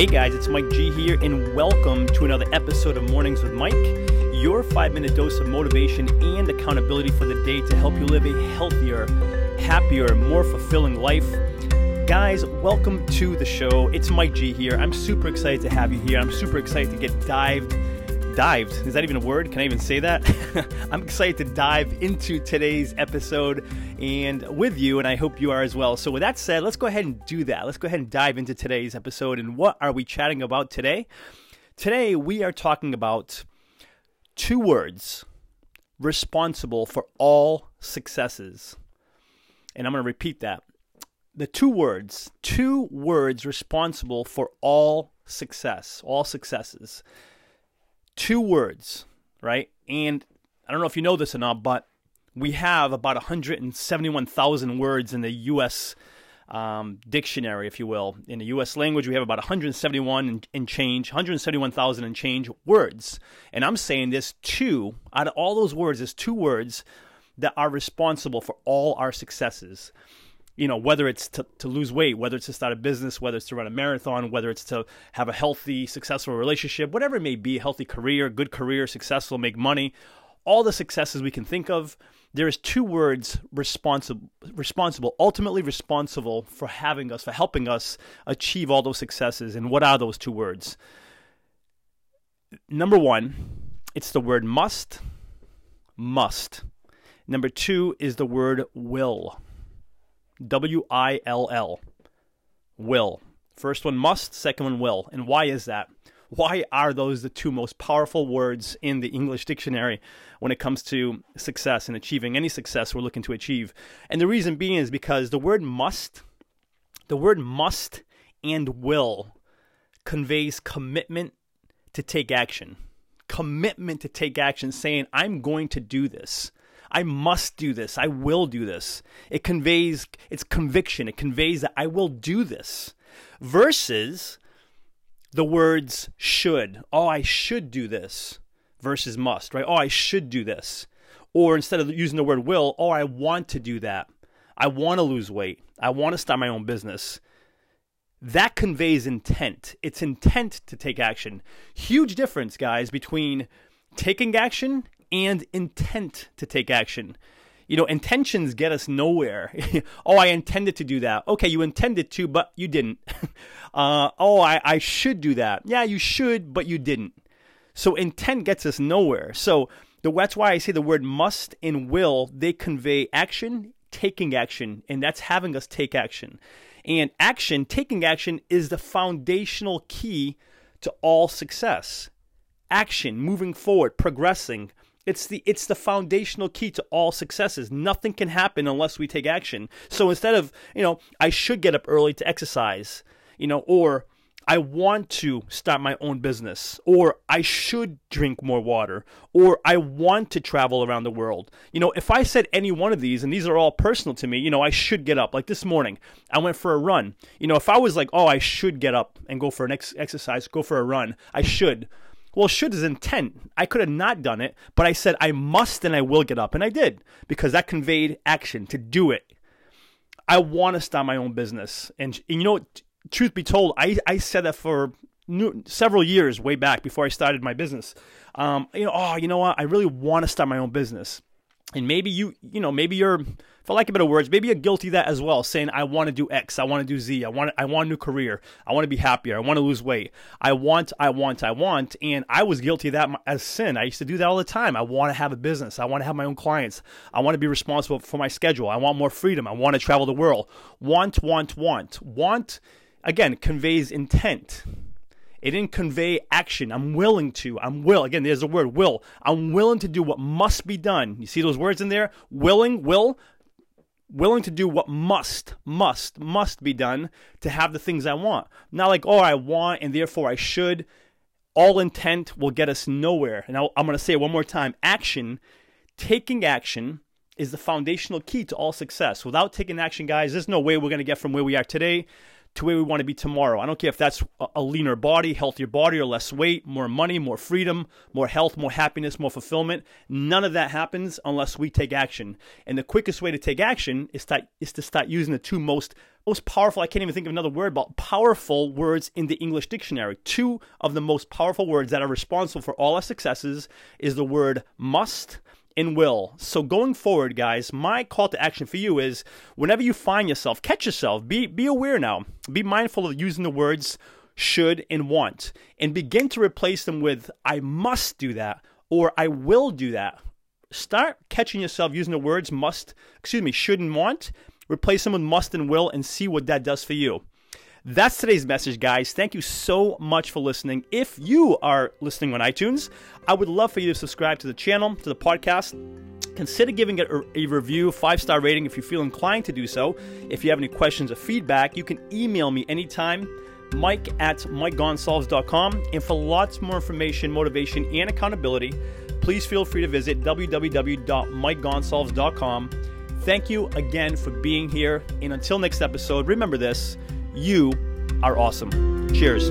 Hey guys, it's Mike G here, and welcome to another episode of Mornings with Mike, your five minute dose of motivation and accountability for the day to help you live a healthier, happier, more fulfilling life. Guys, welcome to the show. It's Mike G here. I'm super excited to have you here. I'm super excited to get dived dived. Is that even a word? Can I even say that? I'm excited to dive into today's episode and with you, and I hope you are as well. So, with that said, let's go ahead and do that. Let's go ahead and dive into today's episode. And what are we chatting about today? Today, we are talking about two words responsible for all successes. And I'm going to repeat that. The two words, two words responsible for all success, all successes two words, right? And I don't know if you know this or not, but we have about 171,000 words in the U.S. Um, dictionary, if you will. In the U.S. language, we have about 171 and, change, 171,000 and change words. And I'm saying this two, out of all those words, there's two words that are responsible for all our successes you know, whether it's to, to lose weight, whether it's to start a business, whether it's to run a marathon, whether it's to have a healthy, successful relationship, whatever it may be, healthy career, good career, successful, make money, all the successes we can think of, there is two words responsible, responsible, ultimately responsible for having us, for helping us achieve all those successes. And what are those two words? Number one, it's the word must, must. Number two is the word will. W I L L. Will. First one must, second one will. And why is that? Why are those the two most powerful words in the English dictionary when it comes to success and achieving any success we're looking to achieve? And the reason being is because the word must, the word must and will conveys commitment to take action. Commitment to take action, saying, I'm going to do this. I must do this. I will do this. It conveys it's conviction. It conveys that I will do this. Versus the words should. Oh, I should do this versus must, right? Oh, I should do this. Or instead of using the word will, oh, I want to do that. I want to lose weight. I want to start my own business. That conveys intent. It's intent to take action. Huge difference, guys, between taking action and intent to take action. You know, intentions get us nowhere. oh, I intended to do that. Okay, you intended to, but you didn't. uh, oh, I, I should do that. Yeah, you should, but you didn't. So intent gets us nowhere. So the, that's why I say the word must and will, they convey action, taking action, and that's having us take action. And action, taking action, is the foundational key to all success. Action, moving forward, progressing, it's the it's the foundational key to all successes. Nothing can happen unless we take action. So instead of, you know, I should get up early to exercise, you know, or I want to start my own business, or I should drink more water, or I want to travel around the world. You know, if I said any one of these, and these are all personal to me, you know, I should get up. Like this morning, I went for a run. You know, if I was like, oh, I should get up and go for an ex- exercise, go for a run, I should. Well, should is intent. I could have not done it, but I said I must and I will get up, and I did because that conveyed action to do it. I want to start my own business, and, and you know, truth be told, I I said that for new, several years way back before I started my business. Um, you know, oh, you know what? I really want to start my own business, and maybe you, you know, maybe you're for lack of better words, maybe you're guilty of that as well, saying I want to do X, I want to do Z, I want I want a new career, I want to be happier, I want to lose weight, I want, I want, I want, and I was guilty of that as sin. I used to do that all the time. I want to have a business, I want to have my own clients, I want to be responsible for my schedule, I want more freedom, I want to travel the world. Want, want, want, want. Again, conveys intent. It didn't convey action. I'm willing to. I'm will. Again, there's the word will. I'm willing to do what must be done. You see those words in there? Willing, will, willing to do what must, must, must be done to have the things I want. Not like, oh, I want and therefore I should. All intent will get us nowhere. And I'm going to say it one more time action, taking action is the foundational key to all success. Without taking action, guys, there's no way we're going to get from where we are today to where we want to be tomorrow. I don't care if that's a leaner body, healthier body, or less weight, more money, more freedom, more health, more happiness, more fulfillment. None of that happens unless we take action. And the quickest way to take action is to, is to start using the two most most powerful, I can't even think of another word, but powerful words in the English dictionary. Two of the most powerful words that are responsible for all our successes is the word must and will. So going forward, guys, my call to action for you is whenever you find yourself, catch yourself, be be aware now. Be mindful of using the words should and want and begin to replace them with I must do that or I will do that. Start catching yourself using the words must, excuse me, should and want replace them with must and will, and see what that does for you. That's today's message, guys. Thank you so much for listening. If you are listening on iTunes, I would love for you to subscribe to the channel, to the podcast. Consider giving it a review, five star rating if you feel inclined to do so. If you have any questions or feedback, you can email me anytime, mike at mikegonsalves.com. And for lots more information, motivation, and accountability, please feel free to visit www.mikegonsalves.com Thank you again for being here. And until next episode, remember this you are awesome. Cheers.